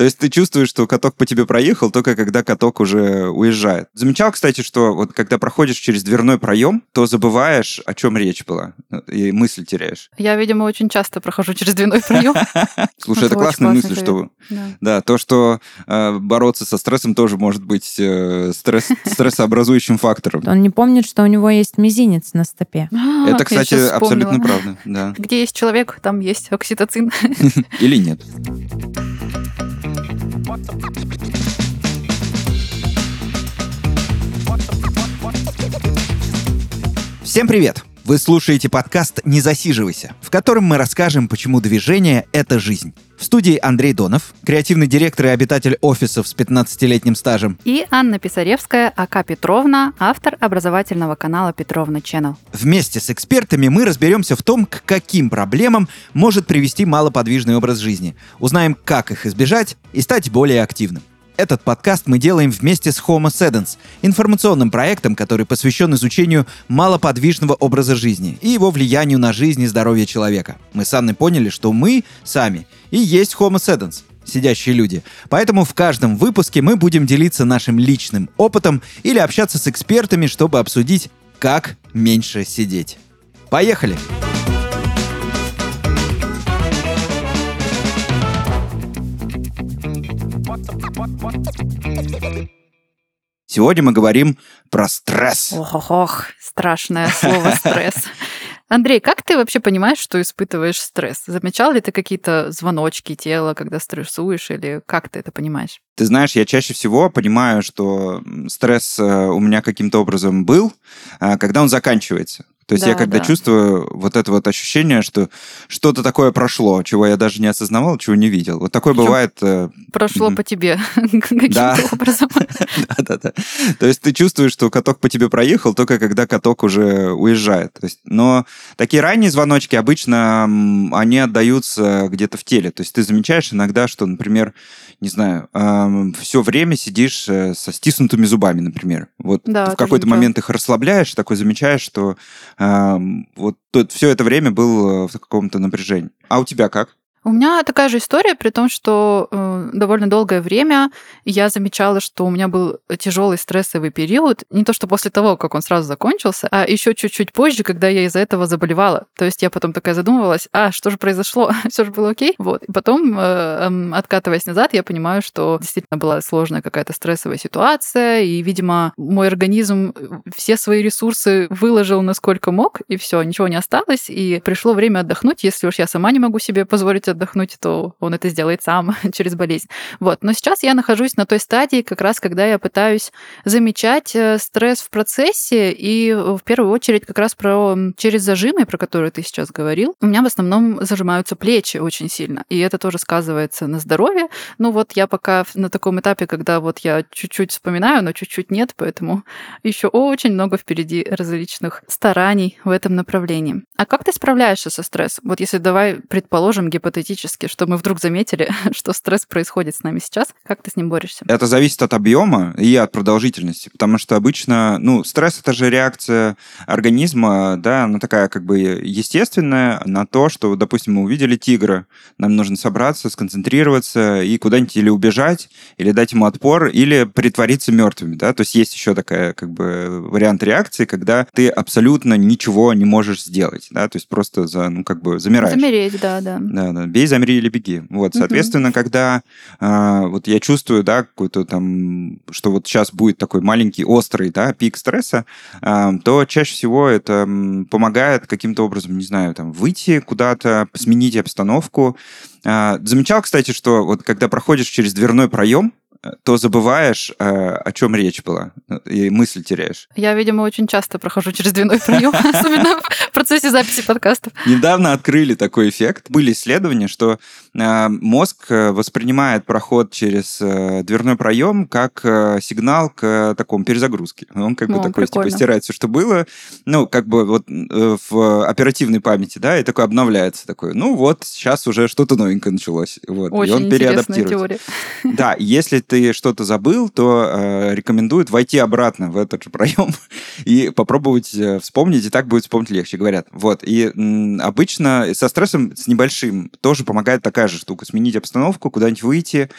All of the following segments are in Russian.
То есть ты чувствуешь, что каток по тебе проехал, только когда каток уже уезжает. Замечал, кстати, что вот когда проходишь через дверной проем, то забываешь, о чем речь была, и мысль теряешь. Я, видимо, очень часто прохожу через дверной проем. Слушай, это классная мысль, что... Да, то, что э, бороться со стрессом тоже может быть э, стрессообразующим фактором. Он не помнит, что у него есть мизинец на стопе. А, Это, кстати, абсолютно правда. Да. Где есть человек, там есть окситоцин. Или нет. Всем привет! Вы слушаете подкаст «Не засиживайся», в котором мы расскажем, почему движение — это жизнь. В студии Андрей Донов, креативный директор и обитатель офисов с 15-летним стажем. И Анна Писаревская, АК Петровна, автор образовательного канала Петровна Channel. Вместе с экспертами мы разберемся в том, к каким проблемам может привести малоподвижный образ жизни. Узнаем, как их избежать и стать более активным. Этот подкаст мы делаем вместе с Homo Sedens, информационным проектом, который посвящен изучению малоподвижного образа жизни и его влиянию на жизнь и здоровье человека. Мы с Анной поняли, что мы сами и есть Homo Sedens, сидящие люди. Поэтому в каждом выпуске мы будем делиться нашим личным опытом или общаться с экспертами, чтобы обсудить, как меньше сидеть. Поехали! Сегодня мы говорим про стресс. Ох, ох, ох, страшное слово стресс. Андрей, как ты вообще понимаешь, что испытываешь стресс? Замечал ли ты какие-то звоночки тела, когда стрессуешь, или как ты это понимаешь? Ты знаешь, я чаще всего понимаю, что стресс э, у меня каким-то образом был, а, когда он заканчивается. То есть да, я когда да. чувствую вот это вот ощущение, что что-то такое прошло, чего я даже не осознавал, чего не видел. Вот такое Причем бывает... Э, прошло по тебе каким-то образом. Да-да-да. То есть ты чувствуешь, что каток по тебе проехал, только когда каток уже уезжает. То есть, но такие ранние звоночки обычно они отдаются где-то в теле. То есть ты замечаешь иногда, что, например, не знаю, все время сидишь э, со стиснутыми зубами, например. Вот в какой-то момент их расслабляешь, такой замечаешь, что вот все это время был э, в каком-то напряжении. А у тебя как? У меня такая же история, при том, что э, довольно долгое время я замечала, что у меня был тяжелый стрессовый период. Не то, что после того, как он сразу закончился, а еще чуть-чуть позже, когда я из-за этого заболевала. То есть я потом такая задумывалась, а что же произошло? Все же было окей? Вот. И потом, э, э, откатываясь назад, я понимаю, что действительно была сложная какая-то стрессовая ситуация, и, видимо, мой организм все свои ресурсы выложил насколько мог, и все, ничего не осталось, и пришло время отдохнуть. Если уж я сама не могу себе позволить отдохнуть, то он это сделает сам через болезнь. Вот. Но сейчас я нахожусь на той стадии, как раз когда я пытаюсь замечать э, стресс в процессе, и в первую очередь как раз про через зажимы, про которые ты сейчас говорил. У меня в основном зажимаются плечи очень сильно, и это тоже сказывается на здоровье. Ну вот я пока на таком этапе, когда вот я чуть-чуть вспоминаю, но чуть-чуть нет, поэтому еще очень много впереди различных стараний в этом направлении. А как ты справляешься со стрессом? Вот если давай предположим гипотетически, гипотетически, что мы вдруг заметили, что стресс происходит с нами сейчас. Как ты с ним борешься? Это зависит от объема и от продолжительности, потому что обычно, ну, стресс это же реакция организма, да, она такая как бы естественная на то, что, допустим, мы увидели тигра, нам нужно собраться, сконцентрироваться и куда-нибудь или убежать, или дать ему отпор, или притвориться мертвыми, да, то есть есть еще такая как бы вариант реакции, когда ты абсолютно ничего не можешь сделать, да, то есть просто за, ну, как бы замираешь. Замереть, да, да. Да, да бей, замри или беги. Вот, соответственно, угу. когда э, вот я чувствую, да, какой-то там, что вот сейчас будет такой маленький острый, да, пик стресса, э, то чаще всего это помогает каким-то образом, не знаю, там, выйти куда-то, сменить обстановку. Э, замечал, кстати, что вот когда проходишь через дверной проем, то забываешь, э, о чем речь была, и мысль теряешь. Я, видимо, очень часто прохожу через дверной прием, особенно в процессе записи подкастов. Недавно открыли такой эффект. Были исследования, что э, мозг э, воспринимает проход через дверной проем как сигнал к такому перезагрузке. Он как бы такой, типа, стирает все, что было, ну, как бы вот в оперативной памяти, да, и такой обновляется такой, ну вот, сейчас уже что-то новенькое началось. Вот, Очень и он переадаптируется. Теория. Да, если ты что-то забыл, то э, рекомендуют войти обратно в этот же проем и попробовать э, вспомнить, и так будет вспомнить легче, говорят. Вот. И м, обычно со стрессом, с небольшим, тоже помогает такая же штука. Сменить обстановку, куда-нибудь выйти,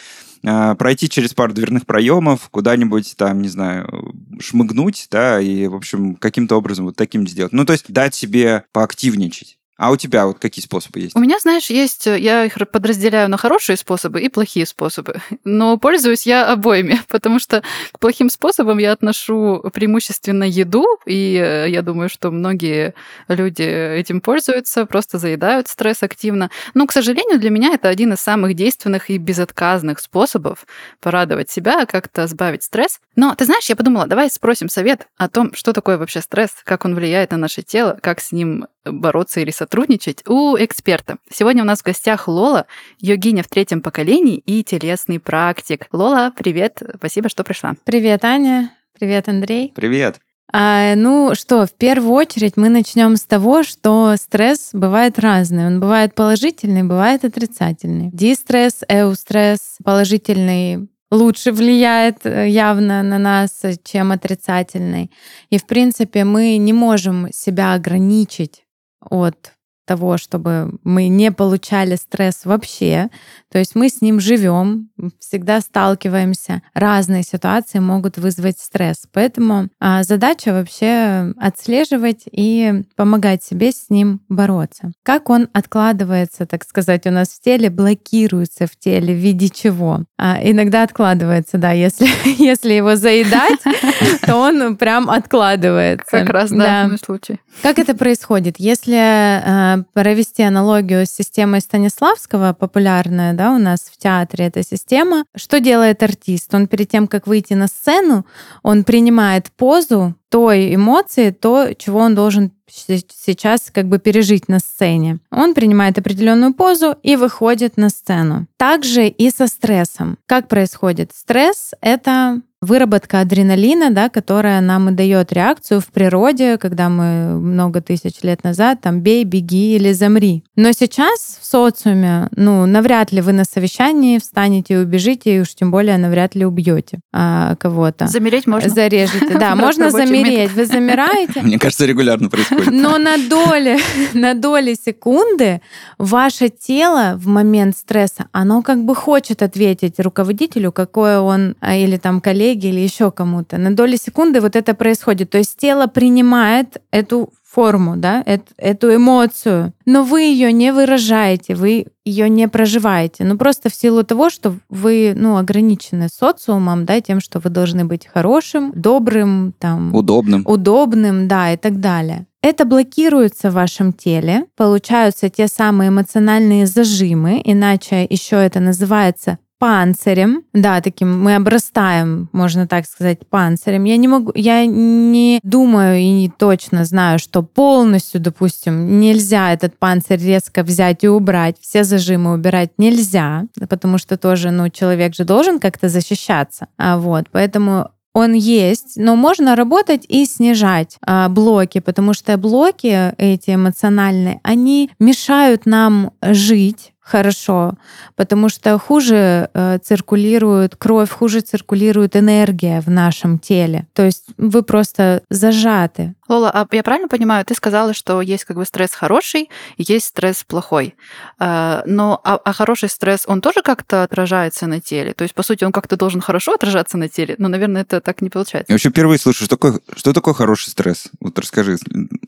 э, пройти через пару дверных проемов, куда-нибудь там, не знаю, шмыгнуть, да, и, в общем, каким-то образом вот таким сделать. Ну, то есть дать себе поактивничать. А у тебя вот какие способы есть? У меня, знаешь, есть, э, я их подразделяю на хорошие способы и плохие способы. Но пользуюсь я обоими, потому что к плохим способам я отношу преимущественно еду, и э, я думаю, что многие люди этим пользуются, просто заедают стресс активно. Но, к сожалению, для меня это один из самых действенных и безотказных способов порадовать себя, как-то сбавить стресс. Но, ты знаешь, я подумала, давай спросим совет о том, что такое вообще стресс, как он влияет на наше тело, как с ним бороться или сотрудничать у эксперта. Сегодня у нас в гостях Лола, йогиня в третьем поколении и телесный практик. Лола, привет, спасибо, что пришла. Привет, Аня. Привет, Андрей. Привет. А, ну что, в первую очередь мы начнем с того, что стресс бывает разный. Он бывает положительный, бывает отрицательный. Дистресс, эустресс, положительный лучше влияет э, явно на нас, чем отрицательный. И, в принципе, мы не можем себя ограничить от того, чтобы мы не получали стресс вообще. То есть мы с ним живем, всегда сталкиваемся. Разные ситуации могут вызвать стресс. Поэтому а, задача вообще отслеживать и помогать себе с ним бороться. Как он откладывается, так сказать, у нас в теле, блокируется в теле в виде чего? А, иногда откладывается, да, если, если его заедать, то он прям откладывается. Как раз, да, случай. Как это происходит? Если э, провести аналогию с системой Станиславского, популярная да, у нас в театре эта система, что делает артист? Он перед тем, как выйти на сцену, он принимает позу той эмоции, то, чего он должен сейчас как бы пережить на сцене. Он принимает определенную позу и выходит на сцену. Также и со стрессом. Как происходит? Стресс — это выработка адреналина, да, которая нам и дает реакцию в природе, когда мы много тысяч лет назад там бей, беги или замри. Но сейчас в социуме, ну, навряд ли вы на совещании встанете и убежите, и уж тем более навряд ли убьете а, кого-то. Замереть можно. Зарежете, да, можно замереть. Вы замираете. Мне кажется, регулярно происходит. Но на доли, на доли секунды ваше тело в момент стресса, оно как бы хочет ответить руководителю, какое он а, или там коллеге или еще кому-то. На доли секунды вот это происходит. То есть тело принимает эту форму, да, эту, эту эмоцию, но вы ее не выражаете, вы ее не проживаете. Ну просто в силу того, что вы, ну, ограничены социумом, да, тем, что вы должны быть хорошим, добрым, там, удобным, удобным, да, и так далее. Это блокируется в вашем теле, получаются те самые эмоциональные зажимы, иначе еще это называется панцирем, да, таким мы обрастаем, можно так сказать, панцирем. Я не могу, я не думаю и не точно знаю, что полностью, допустим, нельзя этот панцирь резко взять и убрать, все зажимы убирать нельзя, потому что тоже, ну, человек же должен как-то защищаться, а вот, поэтому он есть, но можно работать и снижать а, блоки, потому что блоки эти эмоциональные, они мешают нам жить хорошо, потому что хуже э, циркулирует кровь, хуже циркулирует энергия в нашем теле. То есть вы просто зажаты. Лола, а я правильно понимаю, ты сказала, что есть как бы стресс хороший, есть стресс плохой. Э, но а, а хороший стресс, он тоже как-то отражается на теле? То есть, по сути, он как-то должен хорошо отражаться на теле, но, наверное, это так не получается. Я вообще впервые слышу, что такое, что такое хороший стресс? Вот расскажи,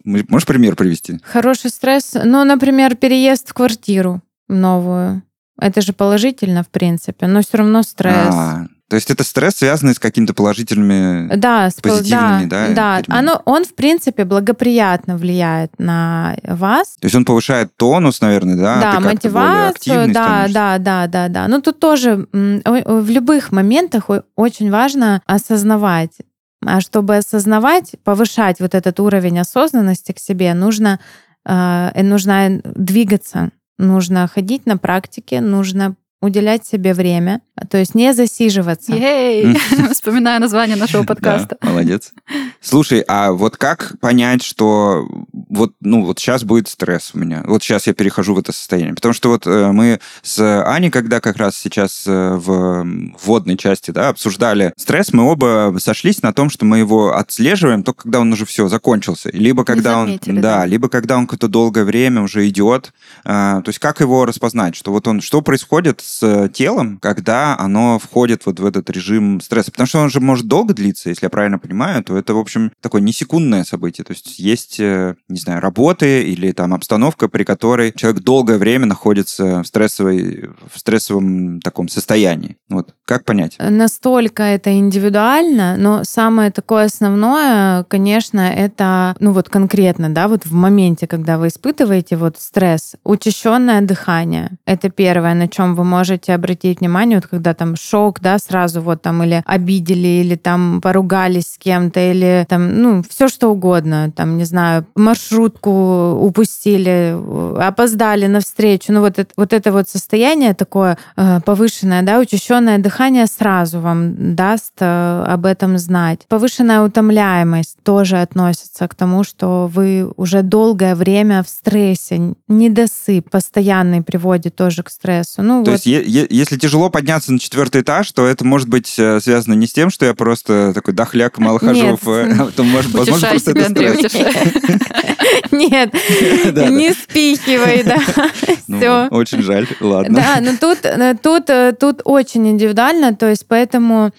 можешь пример привести? Хороший стресс, ну, например, переезд в квартиру новую. Это же положительно, в принципе, но все равно стресс. А, то есть это стресс, связанный с какими-то положительными, да, с позитивными, да? Да, да. Оно, он, в принципе, благоприятно влияет на вас. То есть он повышает тонус, наверное, да? Да, Ты мотивацию, да, да, да, да, да. Ну тут тоже в любых моментах очень важно осознавать, а чтобы осознавать, повышать вот этот уровень осознанности к себе, нужно, э, нужно двигаться, Нужно ходить на практике, нужно уделять себе время, то есть не засиживаться. Ей! Вспоминаю название нашего подкаста. Да, молодец. Слушай, а вот как понять, что вот, ну, вот сейчас будет стресс у меня. Вот сейчас я перехожу в это состояние. Потому что вот э, мы с Аней, когда как раз сейчас э, в вводной части, да, обсуждали стресс, мы оба сошлись на том, что мы его отслеживаем только когда он уже все закончился. Либо когда он, да, да, либо когда он какое-то долгое время уже идет. Э, то есть как его распознать, что вот он, что происходит с с э, телом, когда оно входит вот в этот режим стресса? Потому что он же может долго длиться, если я правильно понимаю, то это, в общем, такое не секундное событие. То есть есть, э, не знаю, работы или там обстановка, при которой человек долгое время находится в, стрессовой, в стрессовом таком состоянии. Вот как понять? Настолько это индивидуально, но самое такое основное, конечно, это, ну вот конкретно, да, вот в моменте, когда вы испытываете вот стресс, учащенное дыхание. Это первое, на чем вы можете обратить внимание, вот когда там шок, да, сразу вот там или обидели, или там поругались с кем-то, или там, ну, все что угодно, там, не знаю, маршрутку упустили, опоздали на встречу, ну вот это вот, это вот состояние такое э, повышенное, да, учащенное дыхание сразу вам даст э, об этом знать. Повышенная утомляемость тоже относится к тому, что вы уже долгое время в стрессе, недосып постоянный приводит тоже к стрессу. Ну, то вот. есть, е- если тяжело подняться на четвертый этаж, то это может быть э, связано не с тем, что я просто такой дохляк, мало хожу, то может, возможно, просто это стресс. Нет, не спихивай, да. Ну, Все. Очень жаль, ладно. Да, но тут, э, тут, э, тут очень индивидуально, то есть поэтому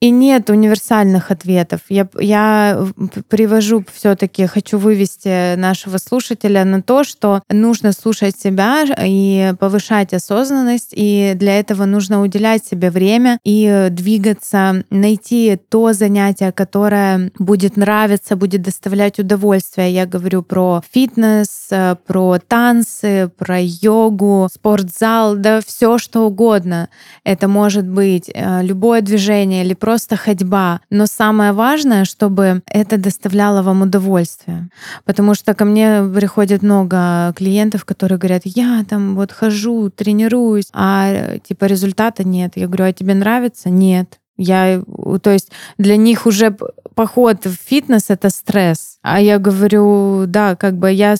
и нет универсальных ответов. Я, я привожу все-таки, хочу вывести нашего слушателя на то, что нужно слушать себя и повышать осознанность, и для этого нужно уделять себе время и двигаться, найти то занятие, которое будет нравиться, будет доставлять удовольствие. Я говорю про фитнес, про танцы, про йогу, спортзал, да все что угодно. Это может быть э, любое движение или просто просто ходьба. Но самое важное, чтобы это доставляло вам удовольствие. Потому что ко мне приходит много клиентов, которые говорят, я там вот хожу, тренируюсь, а типа результата нет. Я говорю, а тебе нравится? Нет. Я, то есть для них уже поход в фитнес это стресс. А я говорю, да, как бы я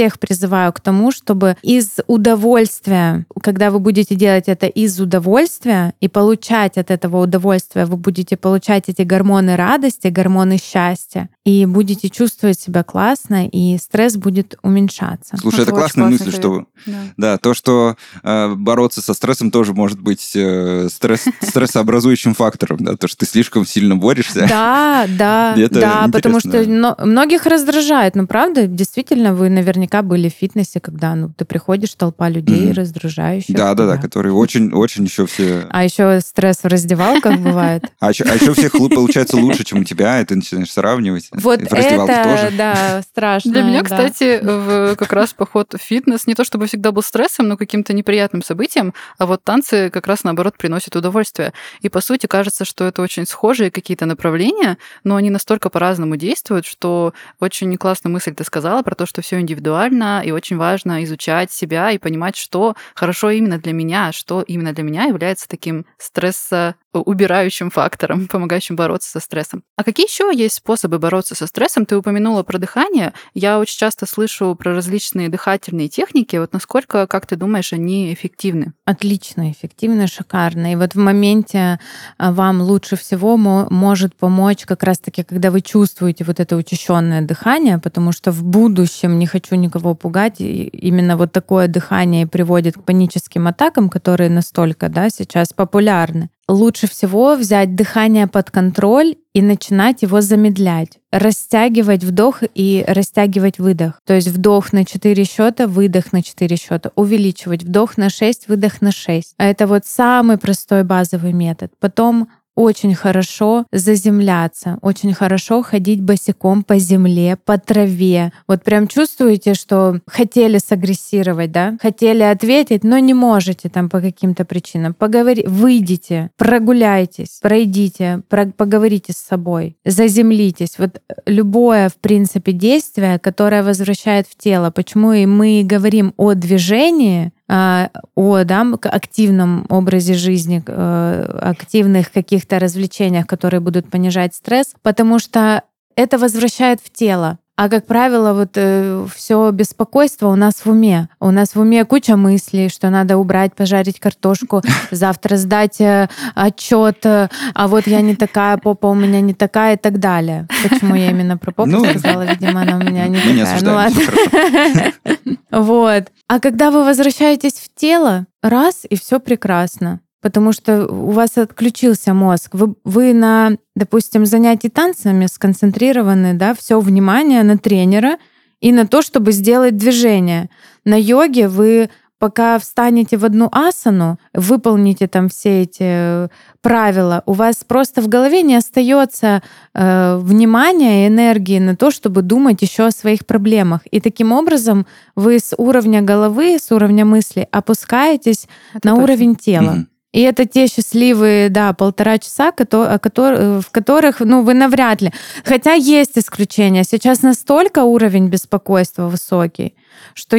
всех призываю к тому, чтобы из удовольствия, когда вы будете делать это из удовольствия и получать от этого удовольствия, вы будете получать эти гормоны радости, гормоны счастья, и будете чувствовать себя классно, и стресс будет уменьшаться. Слушай, это, это классная мысль, что да. да, то, что э, бороться со стрессом тоже может быть э, стресс, стрессообразующим фактором, да, то, что ты слишком сильно борешься. Да, да, да, потому что многих раздражает, ну правда, действительно, вы наверняка наверняка были в фитнесе, когда ну, ты приходишь, толпа людей mm-hmm. раздражающих. Да, да, да, которые очень, очень еще все... А еще стресс в раздевалках бывает. А еще, а еще всех получается лучше, чем у тебя, и ты начинаешь сравнивать. Вот это, да, страшно. Для меня, кстати, как раз поход в фитнес не то чтобы всегда был стрессом, но каким-то неприятным событием, а вот танцы как раз наоборот приносят удовольствие. И по сути кажется, что это очень схожие какие-то направления, но они настолько по-разному действуют, что очень классную мысль ты сказала про то, что все индивидуально, индивидуально, и очень важно изучать себя и понимать, что хорошо именно для меня, что именно для меня является таким стресса убирающим фактором, помогающим бороться со стрессом. А какие еще есть способы бороться со стрессом? Ты упомянула про дыхание. Я очень часто слышу про различные дыхательные техники. Вот насколько, как ты думаешь, они эффективны? Отлично, эффективно, шикарно. И вот в моменте а, вам лучше всего может помочь как раз-таки, когда вы чувствуете вот это учащенное дыхание, потому что в будущем, не хочу никого пугать, именно вот такое дыхание приводит к паническим атакам, которые настолько да, сейчас популярны лучше всего взять дыхание под контроль и начинать его замедлять. Растягивать вдох и растягивать выдох. То есть вдох на 4 счета, выдох на 4 счета. Увеличивать вдох на 6, выдох на 6. А это вот самый простой базовый метод. Потом очень хорошо заземляться, очень хорошо ходить босиком по земле, по траве. Вот прям чувствуете, что хотели сагрессировать, да? Хотели ответить, но не можете там по каким-то причинам. Поговори, выйдите, прогуляйтесь, пройдите, про, поговорите с собой, заземлитесь. Вот любое, в принципе, действие, которое возвращает в тело. Почему и мы говорим о движении, о да, активном образе жизни, э, активных каких-то развлечениях, которые будут понижать стресс, потому что это возвращает в тело. А как правило, вот э, все беспокойство у нас в уме. У нас в уме куча мыслей, что надо убрать, пожарить картошку, завтра сдать э, отчет, э, а вот я не такая, попа у меня не такая и так далее. Почему я именно про попу Ну, сказала? Видимо, она у меня не Мы не такая. Ну ладно. Вот. А когда вы возвращаетесь в тело, раз, и все прекрасно. Потому что у вас отключился мозг. Вы, вы на, допустим, занятии танцами сконцентрированы, да, все внимание на тренера и на то, чтобы сделать движение. На йоге вы пока встанете в одну асану, выполните там все эти э, правила, у вас просто в голове не остается э, внимания и энергии на то, чтобы думать еще о своих проблемах. И таким образом вы с уровня головы, с уровня мысли опускаетесь Это на точно. уровень тела. Мгм. И это те счастливые, да, полтора часа, о котор- в которых, ну, вы навряд ли. Хотя есть исключения. Сейчас настолько уровень беспокойства высокий, что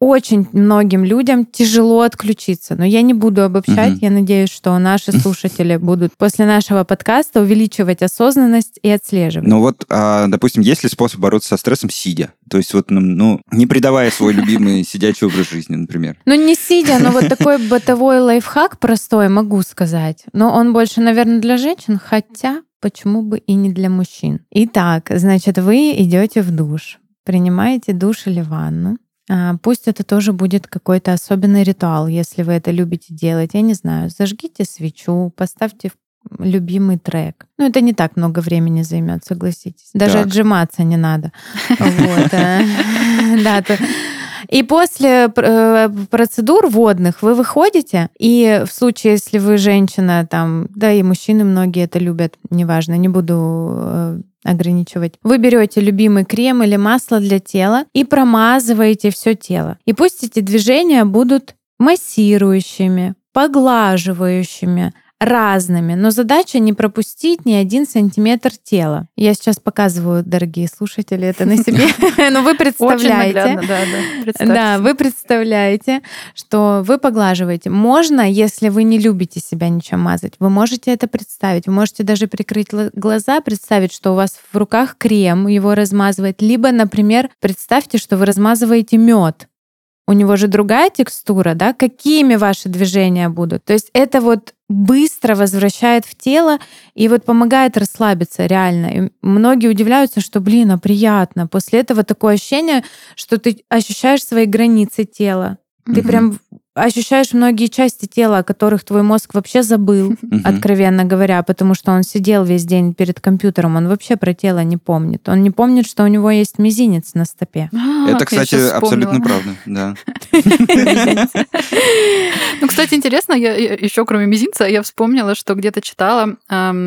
очень многим людям тяжело отключиться. Но я не буду обобщать. Мгм. Я надеюсь, что наши слушатели будут после нашего подкаста увеличивать осознанность и отслеживать. Ну вот, а, допустим, есть ли способ бороться со стрессом сидя? То есть вот, ну, не придавая свой любимый сидячий образ жизни, например. Ну, не сидя, но вот такой бытовой лайфхак простой могу сказать. Но он больше, наверное, для женщин, хотя почему бы и не для мужчин. Итак, значит, вы идете в душ, принимаете душ или ванну. А, Пусть это тоже будет какой-то особенный ритуал, если вы это любите делать. Я не знаю, зажгите свечу, поставьте любимый трек. Ну, это не так много времени займет, согласитесь. Даже Так. отжиматься не надо. Вот. э, Да, и после э, процедур водных вы выходите, и в случае, если вы женщина, там, да и мужчины многие это любят, неважно, не буду э, ограничивать. Вы берете любимый крем или масло для тела и промазываете все тело. И пусть эти движения будут массирующими, поглаживающими, разными, но задача не пропустить ни один сантиметр тела. Я сейчас показываю, дорогие слушатели, это на себе, но вы Очень представляете. да, вы представляете, что вы поглаживаете. Можно, если вы не любите себя ничем мазать, вы можете это представить. Вы можете даже прикрыть глаза, представить, что у вас в руках крем, его размазывать. Либо, например, представьте, что вы размазываете мед. У него же другая текстура, да? Какими ваши движения будут? То есть это вот быстро возвращает в тело и вот помогает расслабиться реально. И многие удивляются, что, блин, а приятно. После этого такое ощущение, что ты ощущаешь свои границы тела. Ты Мгм. прям ощущаешь многие части тела, о которых твой мозг вообще забыл, откровенно говоря, потому что он сидел весь день перед компьютером, он вообще про тело не помнит. Он не помнит, что у него есть мизинец на стопе. А, Это, кстати, абсолютно правда, да. Ну, кстати, интересно, я еще кроме мизинца, я вспомнила, что где-то читала,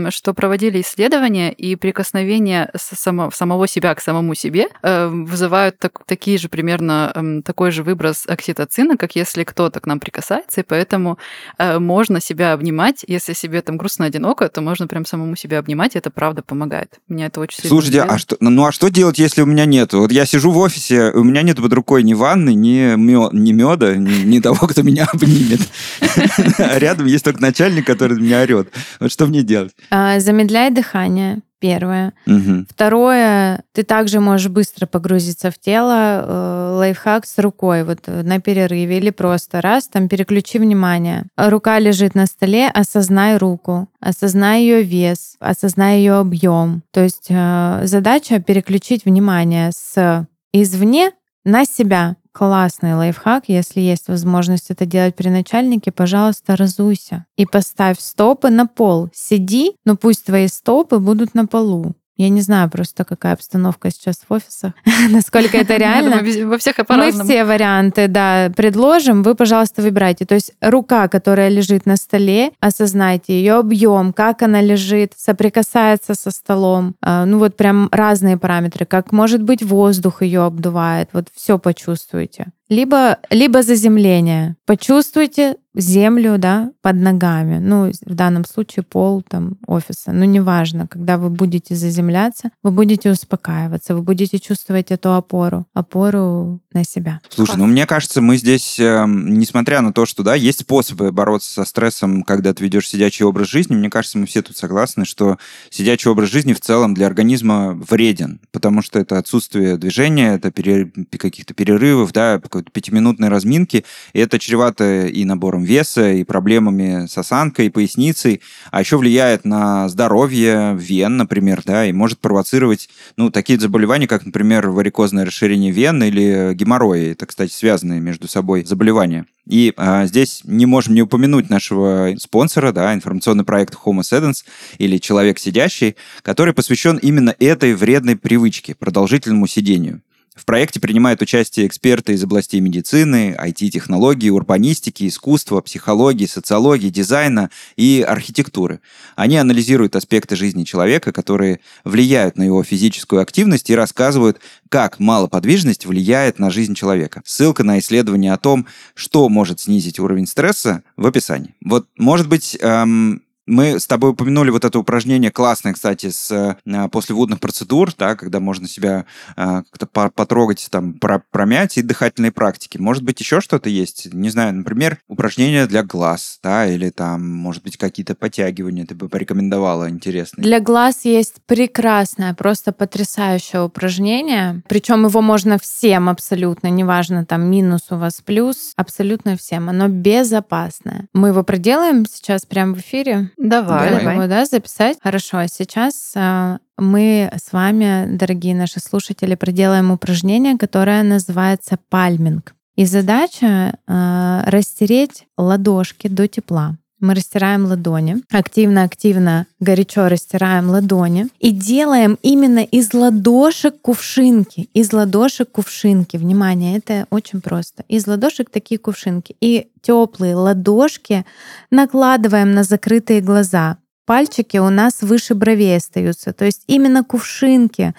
что проводили исследования, и прикосновение самого себя к самому себе э, вызывают так- такие же примерно такой же выброс окситоцина, как если кто-то к нам прикасается, и поэтому э, можно себя обнимать. Если себе там грустно одиноко, то можно прям самому себя обнимать, и это правда помогает. Меня это очень сильно Слушайте, а что, ну а что делать, если у меня нет? Вот я сижу в офисе, у меня нет под рукой ни ванны, ни, мё- ни меда, ни, ни того, кто меня обнимет. А Рядом есть только начальник, который меня орет. Вот что мне делать? А, Замедляй дыхание. Первое. Мгм. Второе, ты также можешь быстро погрузиться в тело. э, Лайфхак с рукой, вот э, на перерыве или просто раз, там переключи внимание. Рука лежит на столе, осознай руку, осознай ее вес, осознай ее объем. То есть э, задача переключить внимание с извне на себя. Классный лайфхак. Если есть возможность это делать при начальнике, пожалуйста, разуйся. И поставь стопы на пол. Сиди, но пусть твои стопы будут на полу. Я не знаю просто, какая обстановка сейчас в офисах, насколько это Я реально. во всех Мы все варианты, да, предложим. Вы, пожалуйста, выбирайте. То есть рука, которая лежит на столе, осознайте ее объем, как она лежит, соприкасается со столом. А, Ну вот прям разные параметры, как может быть воздух ее обдувает. Вот все почувствуйте. Либо, либо заземление. Почувствуйте землю, да, под ногами. Ну, в данном случае пол там офиса. Ну, неважно, когда вы будете заземляться, вы будете успокаиваться, вы будете чувствовать эту опору, опору на себя. Слушай, ну мне кажется, мы здесь, э, несмотря на то, что да, есть способы бороться со стрессом, когда ты ведешь сидячий образ жизни, мне кажется, мы все тут согласны, что сидячий образ жизни в целом для организма вреден, потому что это отсутствие движения, это пере, каких-то перерывов, да, какой-то пятиминутной разминки, и это чревато и набором веса, и проблемами с осанкой, и поясницей, а еще влияет на здоровье вен, например, да, и может провоцировать, ну, такие заболевания, как, например, варикозное расширение вен или геморроя. Это, кстати, связанные между собой заболевания. И а, здесь не можем не упомянуть нашего спонсора, да, информационный проект Homo Sedens или Человек сидящий, который посвящен именно этой вредной привычке, продолжительному сидению. В проекте принимают участие эксперты из областей медицины, IT-технологий, урбанистики, искусства, психологии, социологии, дизайна и архитектуры. Они анализируют аспекты жизни человека, которые влияют на его физическую активность и рассказывают, как малоподвижность влияет на жизнь человека. Ссылка на исследование о том, что может снизить уровень стресса, в описании. Вот, может быть, эм, мы с тобой упомянули вот это упражнение классное, кстати, с э, послеводных процедур, да, когда можно себя э, как-то потрогать, там, про промять и дыхательные практики. Может быть, еще что-то есть? Не знаю, например, упражнения для глаз, да, или там, может быть, какие-то подтягивания ты бы порекомендовала интересные. Для глаз есть прекрасное, просто потрясающее упражнение. Причем его можно всем абсолютно, неважно, там, минус у вас, плюс, абсолютно всем. Оно безопасное. Мы его проделаем сейчас прямо в эфире. Давай. Давай. Его, да, записать. Хорошо. А сейчас а, мы с вами, дорогие наши слушатели, проделаем упражнение, которое называется пальминг. И задача э, растереть ладошки до тепла. Мы растираем ладони, активно-активно, горячо растираем ладони и делаем именно из ладошек кувшинки. Из ладошек кувшинки. Внимание, это очень просто. Из ладошек такие кувшинки. И теплые ладошки накладываем на закрытые глаза. Пальчики у нас выше бровей остаются. То есть именно кувшинки,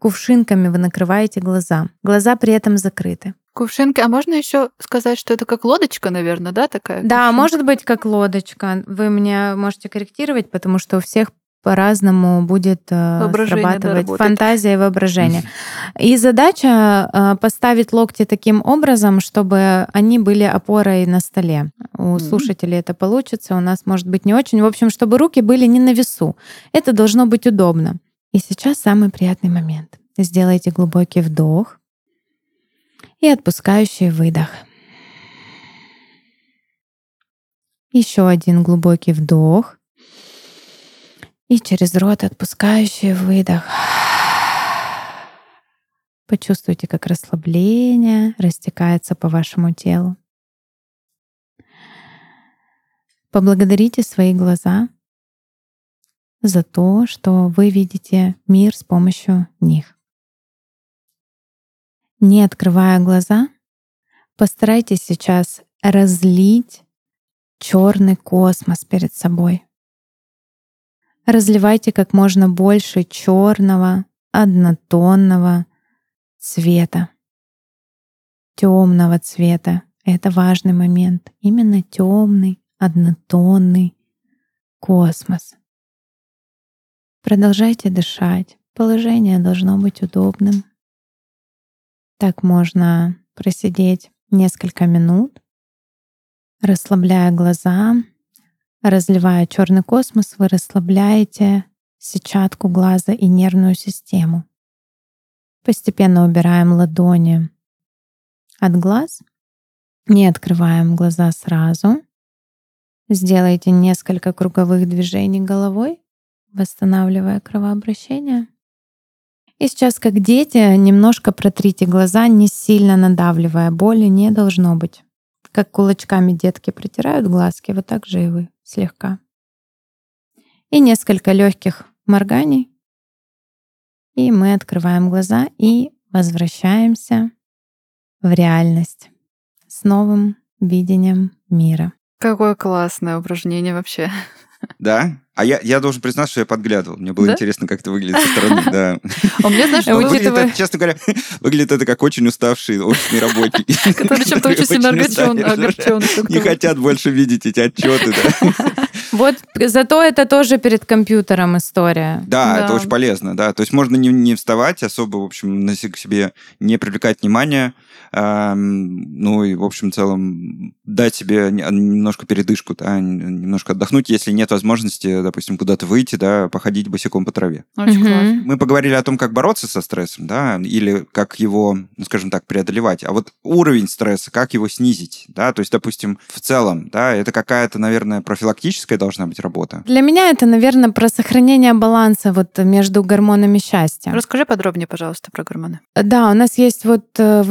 кувшинками вы накрываете глаза. Глаза при этом закрыты. Кувшинки. А можно еще сказать, что это как лодочка, наверное, да, такая? Да, кувшинка? может быть, как лодочка. Вы меня можете корректировать, потому что у всех по-разному будет э, срабатывать да, фантазия и воображение. И задача э, поставить локти таким образом, чтобы они были опорой на столе. У mm-hmm. слушателей это получится, у нас может быть не очень. В общем, чтобы руки были не на весу. Это должно быть удобно. И сейчас самый приятный момент. Сделайте глубокий вдох и отпускающий выдох. Еще один глубокий вдох. И через рот отпускающий выдох. Почувствуйте, как расслабление растекается по вашему телу. Поблагодарите свои глаза за то, что вы видите мир с помощью них. Не открывая глаза, постарайтесь сейчас разлить черный космос перед собой. Разливайте как можно больше черного, однотонного цвета, темного цвета. Это важный момент. Именно темный, однотонный космос. Продолжайте дышать. Положение должно быть удобным. Так можно просидеть несколько минут, расслабляя глаза, разливая черный космос, вы расслабляете сетчатку глаза и нервную систему. Постепенно убираем ладони от глаз, не открываем глаза сразу. Сделайте несколько круговых движений головой, восстанавливая кровообращение. И сейчас, как дети, немножко протрите глаза, не сильно надавливая. Боли не должно быть. Как кулачками детки протирают глазки, вот так же и вы слегка. И несколько легких морганий. И мы открываем глаза и возвращаемся в реальность с новым видением мира. Какое классное упражнение вообще. Да? А я, я должен признаться, что я подглядывал. Мне было Да? интересно, как это выглядит со стороны. Да. А меня, знаешь, А Но учитывая- выглядит это, честно говоря, выглядит это как очень уставшие офисные работники. который чем-то очень сильно огорчен. Не хотят больше видеть эти отчеты. Вот зато это тоже перед компьютером история. Да, это очень полезно, да. То есть можно не, не вставать, особо, в общем, на себе не привлекать внимание, ам, ну и, в общем, в целом дать себе не- немножко передышку, да, немножко отдохнуть, если нет возможности, допустим, куда-то выйти, да, походить босиком по траве. Очень классно. Мы поговорили о том, как бороться со стрессом, да, или как его, ну, скажем так, преодолевать. А вот уровень стресса, как его снизить, да, то есть, допустим, в целом, да, это какая-то, наверное, профилактическая должна быть работа. Для меня это, наверное, про сохранение баланса вот между гормонами счастья. Расскажи подробнее, пожалуйста, про гормоны. Да, у нас есть вот, э,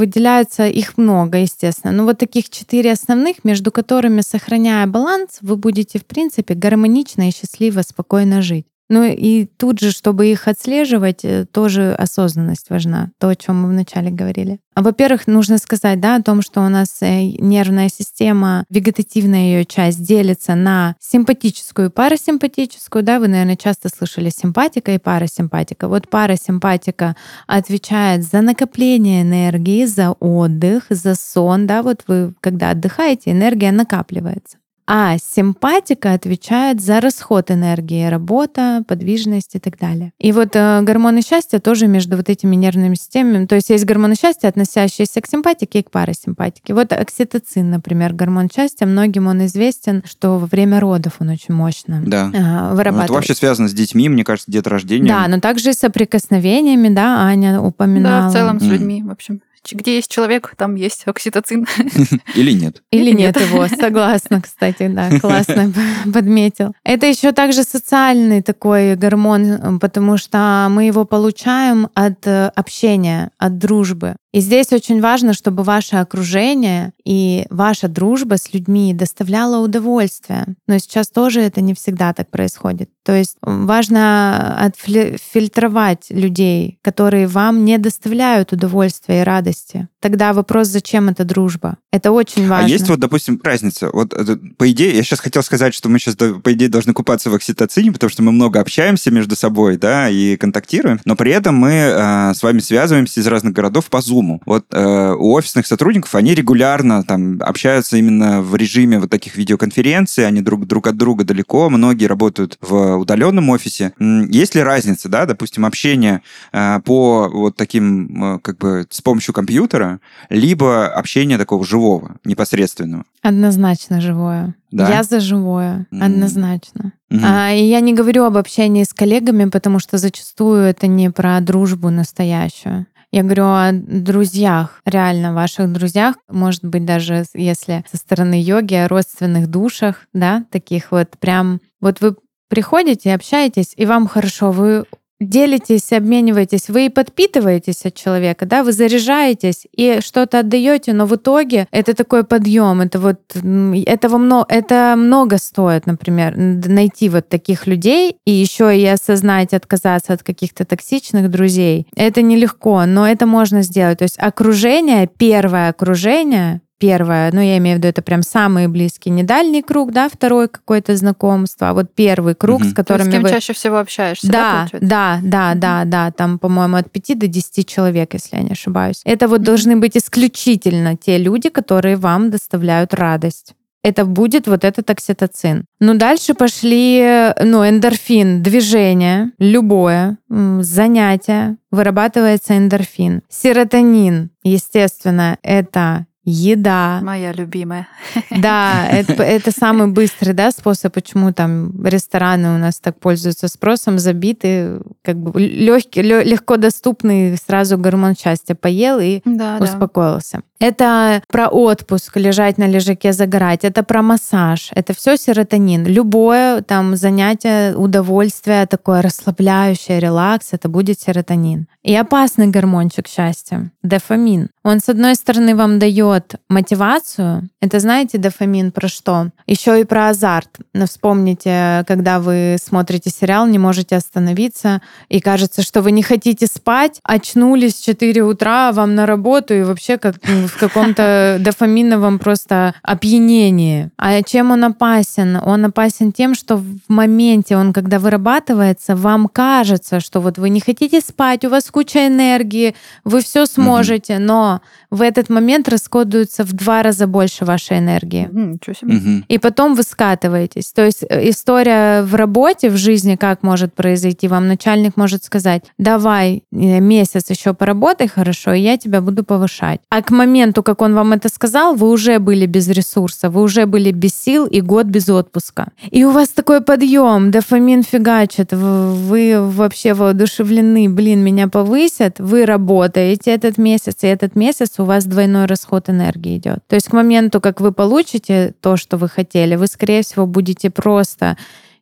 выделяются, их много, естественно, но вот таких четыре основных, между которыми, сохраняя баланс, вы будете, в принципе, гармонично и счастливо, спокойно жить. Ну и тут же, чтобы их отслеживать, э, тоже осознанность важна, то, о чем мы вначале говорили. А, Во-первых, нужно сказать да, о том, что у нас э, нервная система, вегетативная ее часть делится на симпатическую и парасимпатическую. Да, вы, наверное, часто слышали симпатика и парасимпатика. Вот парасимпатика отвечает за накопление энергии, за отдых, за сон. Да, вот вы, когда отдыхаете, энергия накапливается. А симпатика отвечает за расход энергии, работа, подвижность и так далее. И вот э, гормоны счастья тоже между вот этими нервными системами. То есть есть гормоны счастья, относящиеся к симпатике и к парасимпатике. Вот окситоцин, например, гормон счастья, многим он известен, что во время родов он очень мощно Да. э, Ну, вырабатывает. это вообще связано с детьми, мне кажется, деторождением. Да, но также и соприкосновениями, да, Аня упоминала. Да, в целом с людьми, в общем. Где есть человек, там есть окситоцин. Или нет. Или нет его, согласна, кстати, да, классно подметил. Это еще также социальный такой гормон, потому что мы его получаем от э, общения, от дружбы. И здесь очень важно, чтобы ваше окружение и ваша дружба с людьми доставляла удовольствие. Но сейчас тоже это не всегда так происходит. То есть важно отфильтровать людей, которые вам не доставляют удовольствия и радости. Тогда вопрос, зачем эта дружба? Это очень важно. А есть вот, допустим, разница. Вот это, по идее, я сейчас хотел сказать, что мы сейчас, по идее, должны купаться в окситоцине, потому что мы много общаемся между собой, да, и контактируем, но при этом мы э, с вами связываемся из разных городов по Зуму. Вот э, у офисных сотрудников они регулярно там общаются именно в режиме вот таких видеоконференций, они друг, друг от друга далеко, многие работают в удаленном офисе. Есть ли разница, да, допустим, общение э, по вот таким, э, как бы, с помощью компьютера, либо общение такого живого, непосредственного? Однозначно живое. Да? Я за живое, М. однозначно. Мгм. А, и я не говорю об общении с коллегами, потому что зачастую это не про дружбу настоящую. Я говорю о друзьях, реально ваших друзьях, может быть, даже если со стороны йоги, о родственных душах, да, таких вот прям, вот вы приходите, общаетесь, и вам хорошо, вы делитесь, обмениваетесь, вы и подпитываетесь от человека, да, вы заряжаетесь и что-то отдаете, но в итоге это такой подъем, это вот этого много, это много стоит, например, найти вот таких людей и еще и осознать, отказаться от каких-то токсичных друзей. Это нелегко, но это можно сделать. То есть окружение, первое окружение, первое, ну я имею в виду, это прям самый близкий, не дальний круг, да, второй какое-то знакомство, а вот первый круг, Мгм. с То есть которыми с кем вы... чаще всего общаешься, да, Да, да, да, да, да, там, по-моему, от 5 до 10 человек, если я не ошибаюсь. Это вот должны быть исключительно те люди, которые вам доставляют радость. Это будет вот этот окситоцин. Ну, дальше пошли, ну, эндорфин, движение, любое, занятие, вырабатывается эндорфин. Серотонин, естественно, это еда, Моя любимая. да, это, это самый быстрый да, способ, почему там рестораны у нас так пользуются спросом, забиты, как бы легкий, легко доступный сразу гормон счастья поел и Да, да. успокоился. Это про отпуск, лежать на лежаке, загорать. Это про массаж. Это все серотонин. Любое там занятие, удовольствие, такое расслабляющее, релакс, это будет серотонин. И опасный гормончик счастья, дофамин. Он, с одной стороны, вам дает дает мотивацию, это знаете, дофамин про что? Еще и про азарт. Ну, вспомните, когда вы смотрите сериал, не можете остановиться, и кажется, что вы не хотите спать, очнулись в 4 утра, вам на работу, и вообще как в каком-то дофаминовом просто опьянении. А чем он опасен? Он опасен тем, что в моменте он, когда вырабатывается, вам кажется, что вот вы не хотите спать, у вас куча энергии, вы все сможете, но в этот момент расходуется в два раза больше вашей энергии. Ничего себе. Угу. И потом вы скатываетесь. То есть э, история в работе, в жизни как может произойти? Вам начальник может сказать, давай э, месяц еще поработай хорошо, и я тебя буду повышать. А к моменту, как он вам это сказал, вы уже были без ресурса, вы уже были без сил и год без отпуска. И у вас такой подъем, дофамин фигачит, вы вообще воодушевлены, блин, меня повысят, вы работаете этот месяц, и этот месяц у вас двойной расход энергии идет. То есть к моменту, как вы получите то, что вы хотели, вы, скорее всего, будете просто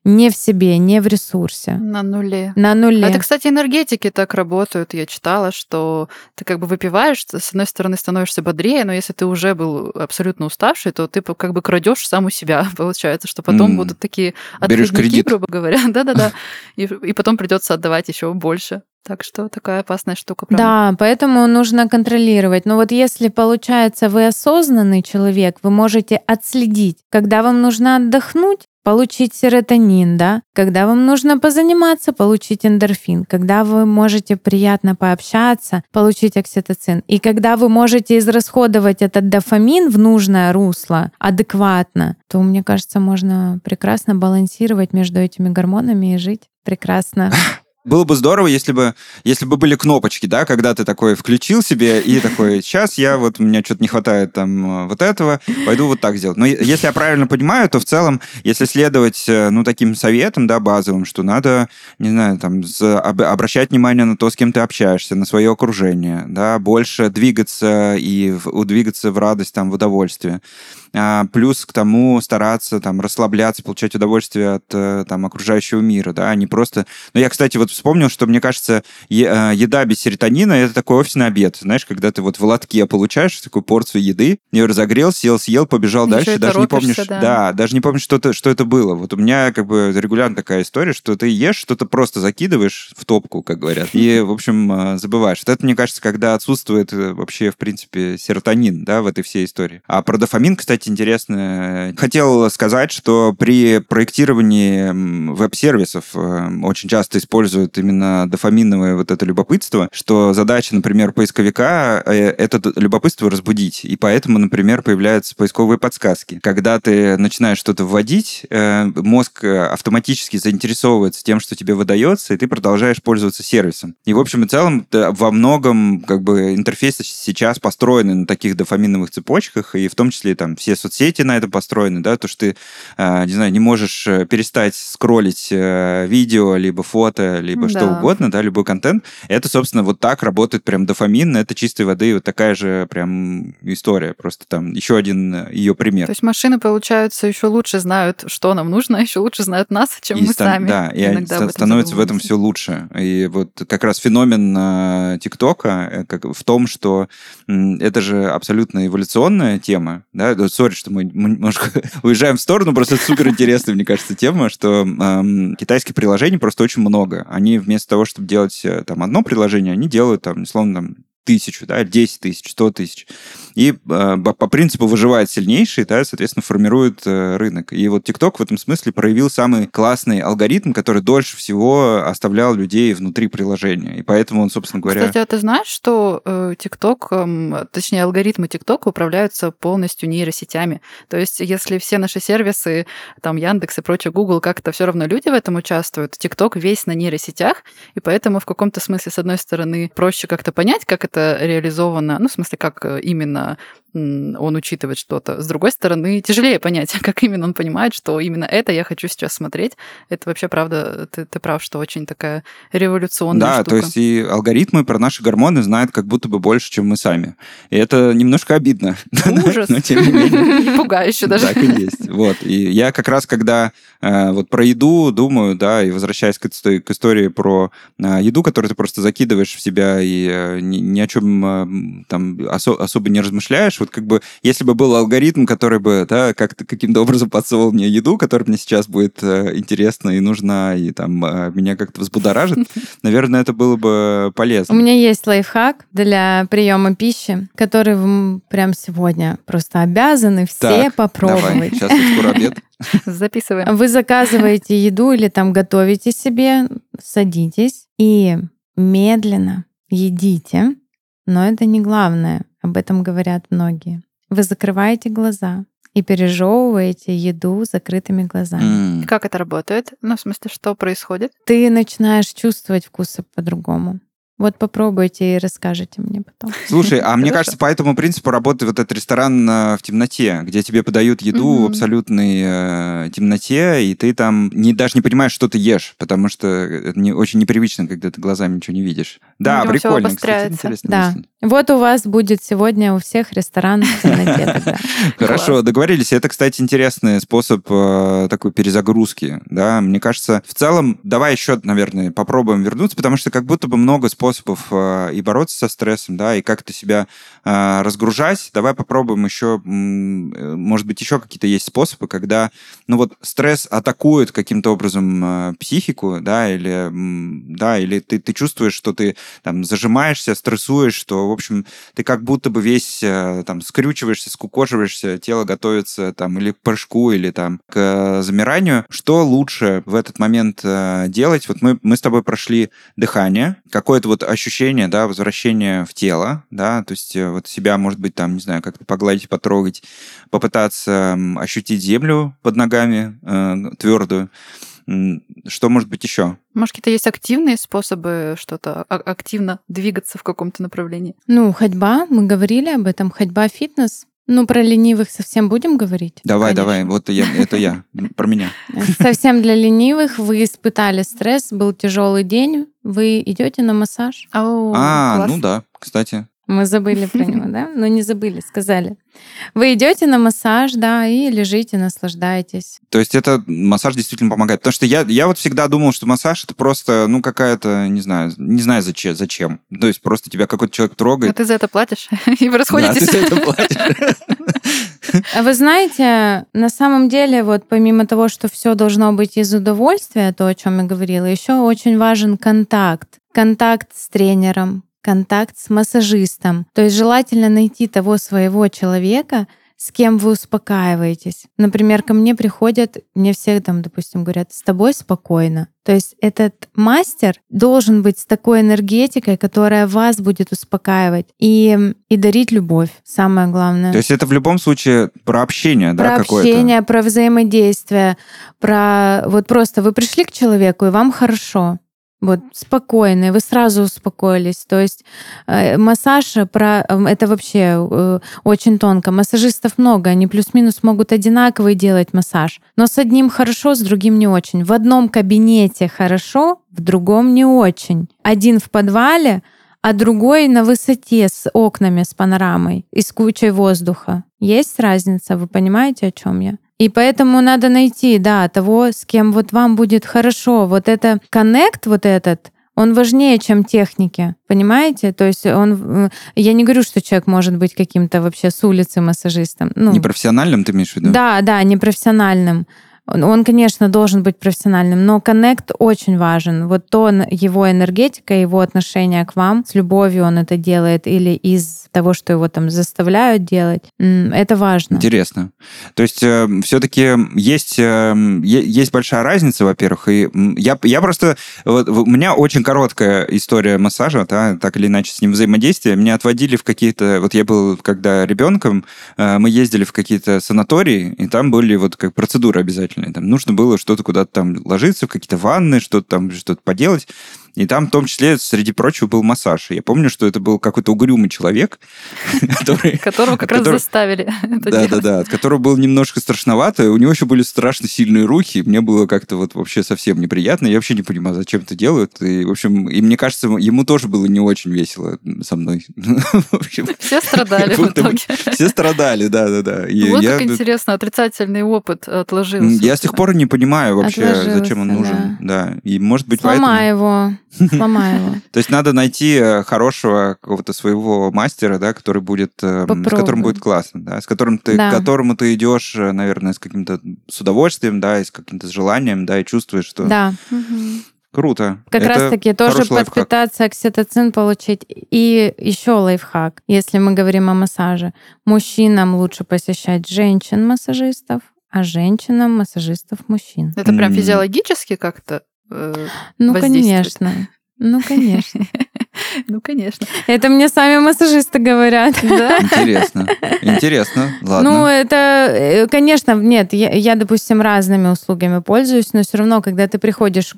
не в себе, не в ресурсе. На нуле. На нуле. Это, кстати, энергетики так работают. Я читала, что ты как бы выпиваешь, с одной стороны становишься бодрее, но если ты уже был абсолютно уставший, то ты как бы крадешь сам у себя. Получается, что потом mm. будут такие отходники, грубо говоря. Да-да-да. И, и потом придется отдавать еще больше. Так что такая опасная штука. Правда? Да, поэтому нужно контролировать. Но вот если получается вы осознанный человек, вы можете отследить, когда вам нужно отдохнуть, получить серотонин, да, когда вам нужно позаниматься, получить эндорфин, когда вы можете приятно пообщаться, получить окситоцин, и когда вы можете израсходовать этот дофамин в нужное русло адекватно, то, мне кажется, можно прекрасно балансировать между этими гормонами и жить прекрасно. Было бы здорово, если бы, если бы были кнопочки, да, когда ты такой включил себе и такой, сейчас я, вот, у меня что-то не хватает там э, вот этого, пойду вот так сделать. Но если я правильно понимаю, то в целом, если следовать, э, ну, таким советам, да, базовым, что надо, не знаю, там, обращать внимание на то, с кем ты общаешься, на свое окружение, да, больше двигаться и в, двигаться в радость, там, в удовольствие. А, плюс к тому стараться там расслабляться, получать удовольствие от э, там окружающего мира, да, а не просто... Ну, я, кстати, вот вспомнил, что, мне кажется, э, еда без серотонина — это такой офисный обед, знаешь, когда ты вот в лотке получаешь такую порцию еды, ее разогрел, съел, съел, побежал Еще дальше, даже не помнишь... Да. да, даже не помнишь, что это, что это было. Вот у меня как бы регулярно такая история, что ты ешь, что-то просто закидываешь в топку, как говорят, и, в общем, э, забываешь. Вот это, мне кажется, когда отсутствует вообще, в принципе, серотонин, да, в этой всей истории. А про дофамин, кстати, кстати, интересно. Хотел сказать, что при проектировании веб-сервисов э, очень часто используют именно дофаминовое вот это любопытство, что задача, например, поисковика э, — это любопытство разбудить. И поэтому, например, появляются поисковые подсказки. Когда ты начинаешь что-то вводить, э, мозг автоматически заинтересовывается тем, что тебе выдается, и ты продолжаешь пользоваться сервисом. И, в общем и целом, во многом как бы интерфейсы сейчас построены на таких дофаминовых цепочках, и в том числе там все соцсети на этом построены, да, то, что ты, а, не знаю, не можешь э, перестать скроллить э, видео, либо фото, либо да. что угодно, да, любой контент. Это, собственно, вот так работает прям дофамин, это чистой воды вот такая же прям история, просто там еще один э, ее пример. То есть машины, получается, еще лучше знают, что нам нужно, еще лучше знают нас, чем и мы стан- сами. Да, и они становятся в этом все лучше. И вот как раз феномен ТикТока в том, что это же абсолютно эволюционная тема, да, сори, что мы немножко уезжаем в сторону, просто супер интересная, мне кажется, тема, что эм, китайских приложений просто очень много. Они вместо того, чтобы делать э, там одно приложение, они делают там, условно, там тысячу, да, 10 тысяч, 100 тысяч. И э, по принципу выживает сильнейший, да, соответственно, формирует э, рынок. И вот TikTok в этом смысле проявил самый классный алгоритм, который дольше всего оставлял людей внутри приложения. И поэтому он, собственно говоря... Кстати, а ты знаешь, что э, TikTok, э, точнее, алгоритмы TikTok управляются полностью нейросетями? То есть, если все наши сервисы, там, Яндекс и прочее, Google, как-то все равно люди в этом участвуют, TikTok весь на нейросетях, и поэтому в каком-то смысле, с одной стороны, проще как-то понять, как это это реализовано, ну, в смысле, как э, именно он учитывает что-то. С другой стороны, тяжелее понять, как именно он понимает, что именно это я хочу сейчас смотреть. Это вообще, правда, ты, ты прав, что очень такая революционная да, штука. то есть и алгоритмы про наши гормоны знают как будто бы больше, чем мы сами. И это немножко обидно. Ужас. Но тем не менее. Пугающе даже. Так и есть. Вот. И я как раз, когда э, вот про еду думаю, да, и возвращаясь к, к истории про э, еду, которую ты просто закидываешь в себя и э, ни, о чем там осо- особо не размышляешь, знаешь, вот как бы, если бы был алгоритм, который бы, да, как-то каким-то образом подсовывал мне еду, которая мне сейчас будет э, интересна и нужна, и там э, меня как-то взбудоражит, наверное, это было бы полезно. У меня есть лайфхак для приема пищи, который вы прям сегодня просто обязаны все Так, попробовать. Давай, сейчас скоро обед. Записываем. Вы заказываете еду или там готовите себе, садитесь и медленно едите, но это не главное, об этом говорят многие. Вы закрываете глаза и пережевываете еду закрытыми глазами. М. Как это работает? Ну, в смысле, что происходит? Ты начинаешь чувствовать вкусы по-другому. Вот попробуйте и расскажете мне потом. Слушай, а мне кажется, по этому принципу работает вот этот ресторан э, в темноте, где тебе подают еду в абсолютной э, темноте, и ты там не, даже не понимаешь, что ты ешь, потому что это не, очень непривычно, когда ты глазами ничего не видишь. Да, Видимо, всё прикольно. Кстати, интересная Да. мысль. Вот у вас будет сегодня у всех ресторан в темноте. Хорошо, договорились. Это, кстати, интересный способ э, такой перезагрузки. Да, мне кажется, в целом, давай еще, наверное, попробуем вернуться, потому что как будто бы много способов э, и бороться со стрессом, да, и как-то себя э, разгружать. Давай попробуем еще, э, может быть, еще какие-то есть способы, когда, ну вот, стресс атакует каким-то образом психику, да, или, да, или ты, ты чувствуешь, что ты там зажимаешься, стрессуешь, что, в общем, ты как будто бы весь там скрючиваешься, скукоживаешься, тело готовится там или к прыжку, или там к замиранию. Что лучше в этот момент делать? Вот мы, мы с тобой прошли дыхание, какое-то вот ощущение, да, возвращения в тело, да, то есть э, вот себя, может быть, там, не знаю, как-то погладить, потрогать, попытаться ощутить землю под ногами э, твердую. М, Что может быть еще? Может, какие-то есть активные способы что-то а- активно двигаться в каком-то направлении? Ну, ходьба, мы говорили об этом, ходьба, фитнес. Ну, про ленивых совсем будем говорить? Давай, Конечно. давай, вот я, это я, про меня. Совсем для ленивых вы испытали стресс, был тяжелый день, вы идете на массаж. О, А, класс. ну да, кстати. Мы забыли про него, да? Ну, не забыли, сказали. Вы идете на массаж, да, и лежите, наслаждаетесь. То есть это массаж действительно помогает. Потому что я, я вот всегда думал, что массаж это просто, ну, какая-то, не знаю, не знаю зачем. зачем. То есть просто тебя какой-то человек А трогает. ты за это платишь? И вы Да, расходитесь? ты за это платишь. А вы знаете, на самом деле, вот помимо того, что все должно быть из удовольствия, то, о чем я говорила, еще очень важен контакт. Контакт с тренером, контакт с массажистом. То есть желательно найти того своего человека, с кем вы успокаиваетесь. Например, ко мне приходят, мне все там, допустим, говорят, с тобой спокойно. То есть этот мастер должен быть с такой энергетикой, которая вас будет успокаивать и, и дарить любовь, самое главное. То есть это в любом случае про общение, да, Про какое-то? общение, про взаимодействие, про вот просто вы пришли к человеку, и вам хорошо. Вот спокойно, и вы сразу успокоились. То есть э, массаж про э, это вообще э, очень тонко. Массажистов много, они плюс-минус могут одинаковый делать массаж, но с одним хорошо, с другим не очень. В одном кабинете хорошо, в другом не очень. Один в подвале, а другой на высоте с окнами, с панорамой и с кучей воздуха. Есть разница, вы понимаете, о чем я? И поэтому надо найти, да, того, с кем вот вам будет хорошо. Вот это коннект вот этот, он важнее, чем техники, понимаете? То есть он, э, я не говорю, что человек может быть каким-то вообще с улицы массажистом. Ну, Непрофессиональным ты имеешь в виду? да, да, непрофессиональным. Он, он, конечно, должен быть профессиональным, но коннект очень важен. Вот то его энергетика, его отношение к вам, с любовью он это делает или из того, что его там заставляют делать, это важно. Интересно. То есть все-таки есть, э, есть большая разница, во-первых, и я, я просто... Вот, у меня очень короткая история массажа, да, так или иначе с ним взаимодействие. Меня отводили в какие-то... Вот я был, когда ребенком, э, мы ездили в какие-то санатории, и там были вот как процедуры обязательные. Там нужно было что-то куда-то там ложиться, в какие-то ванны, что-то там, что-то поделать. И там в том числе, среди прочего, был массаж. И я помню, что это был какой-то угрюмый человек, который Которого как раз заставили это да, да, делать. да, от которого было немножко страшновато. У него еще были страшно сильные руки. Мне было как-то вот вообще совсем неприятно. Я вообще не понимаю, зачем это делают. И, в общем, и мне кажется, ему тоже было не очень весело со мной. Все страдали в итоге. все страдали, да, да, да. И Вот как интересно, отрицательный опыт отложился. я с тех пор не понимаю вообще, зачем он нужен. Да. И может быть поэтому... Сломай его. Сломаю его. То есть надо найти э, хорошего какого-то своего мастера, да, который будет, э, с которым будет классно, да, с которым ты, Да. к которому ты идешь, э, наверное, с каким-то с удовольствием, да, и с каким-то желанием, да, и чувствуешь, что Да, круто. как Это раз-таки тоже хороший лайфхак. подпитаться, окситоцин получить. И еще лайфхак, если мы говорим о массаже. Мужчинам лучше посещать женщин-массажистов, а женщинам массажистов мужчин. Это прям физиологически как-то? Э, Ну, конечно. Ну, конечно. Ну, конечно. Это мне сами массажисты говорят. Да? Интересно. Интересно. Ладно. Ну, это, э, конечно, нет, я, я, допустим, разными услугами пользуюсь, но все равно, когда ты приходишь,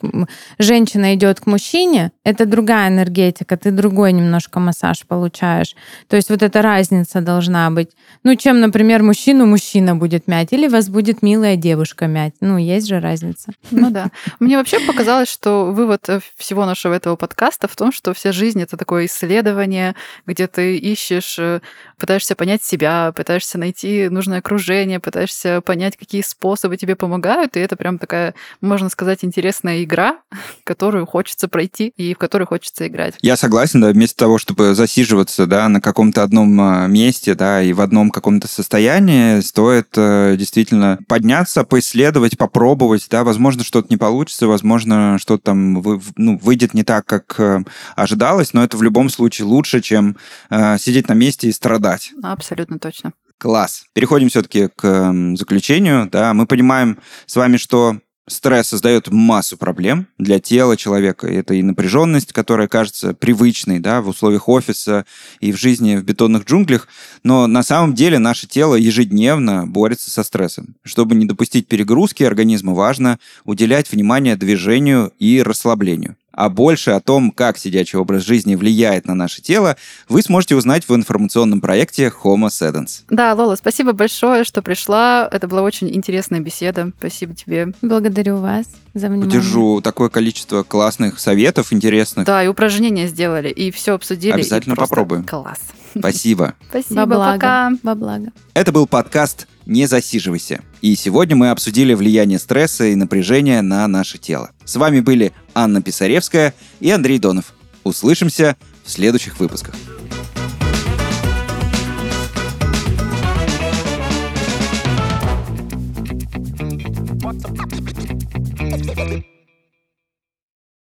женщина идет к мужчине, это другая энергетика, ты другой немножко массаж получаешь. То есть вот эта разница должна быть. Ну, чем, например, мужчину мужчина будет мять, или вас будет милая девушка мять. Ну, есть же разница. Ну да. Мне вообще показалось, что вывод э, всего нашего этого подкаста в том, что вся жизнь это такое исследование, где ты ищешь, э, пытаешься понять себя, пытаешься найти нужное окружение, пытаешься понять, какие способы тебе помогают, и это прям такая, можно сказать, интересная игра, которую хочется пройти и в которую хочется играть. Я согласен, да, вместо того, чтобы засиживаться, да, на каком-то одном а, месте, да, и в одном каком-то состоянии, стоит э, действительно подняться, поисследовать, попробовать, да, возможно, что-то не получится, возможно, что-то там вы- ну, выйдет не так, как э, ожидалось, но это в любом случае лучше, чем э, сидеть на месте и страдать. Абсолютно точно. Класс. Переходим все-таки к м, заключению. Да, мы понимаем с вами, что стресс создает массу проблем для тела человека. Это и напряженность, которая кажется привычной да, в условиях офиса и в жизни в бетонных джунглях. Но на самом деле наше тело ежедневно борется со стрессом. Чтобы не допустить перегрузки организма, важно уделять внимание движению и расслаблению. А больше о том, как сидячий образ жизни влияет на наше тело, вы сможете узнать в информационном проекте Homo Sedens. Да, Лола, спасибо большое, что пришла. Это была очень интересная беседа. Спасибо тебе. Благодарю вас за внимание. Держу такое количество классных советов, интересных. Да, и упражнения сделали, и все обсудили. Обязательно попробуем. Класс. Спасибо. Спасибо, Во благо. пока. Во благо. Это был подкаст «Не засиживайся». И сегодня мы обсудили влияние стресса и напряжения на наше тело. С вами были Анна Писаревская и Андрей Донов. Услышимся в следующих выпусках. What's up?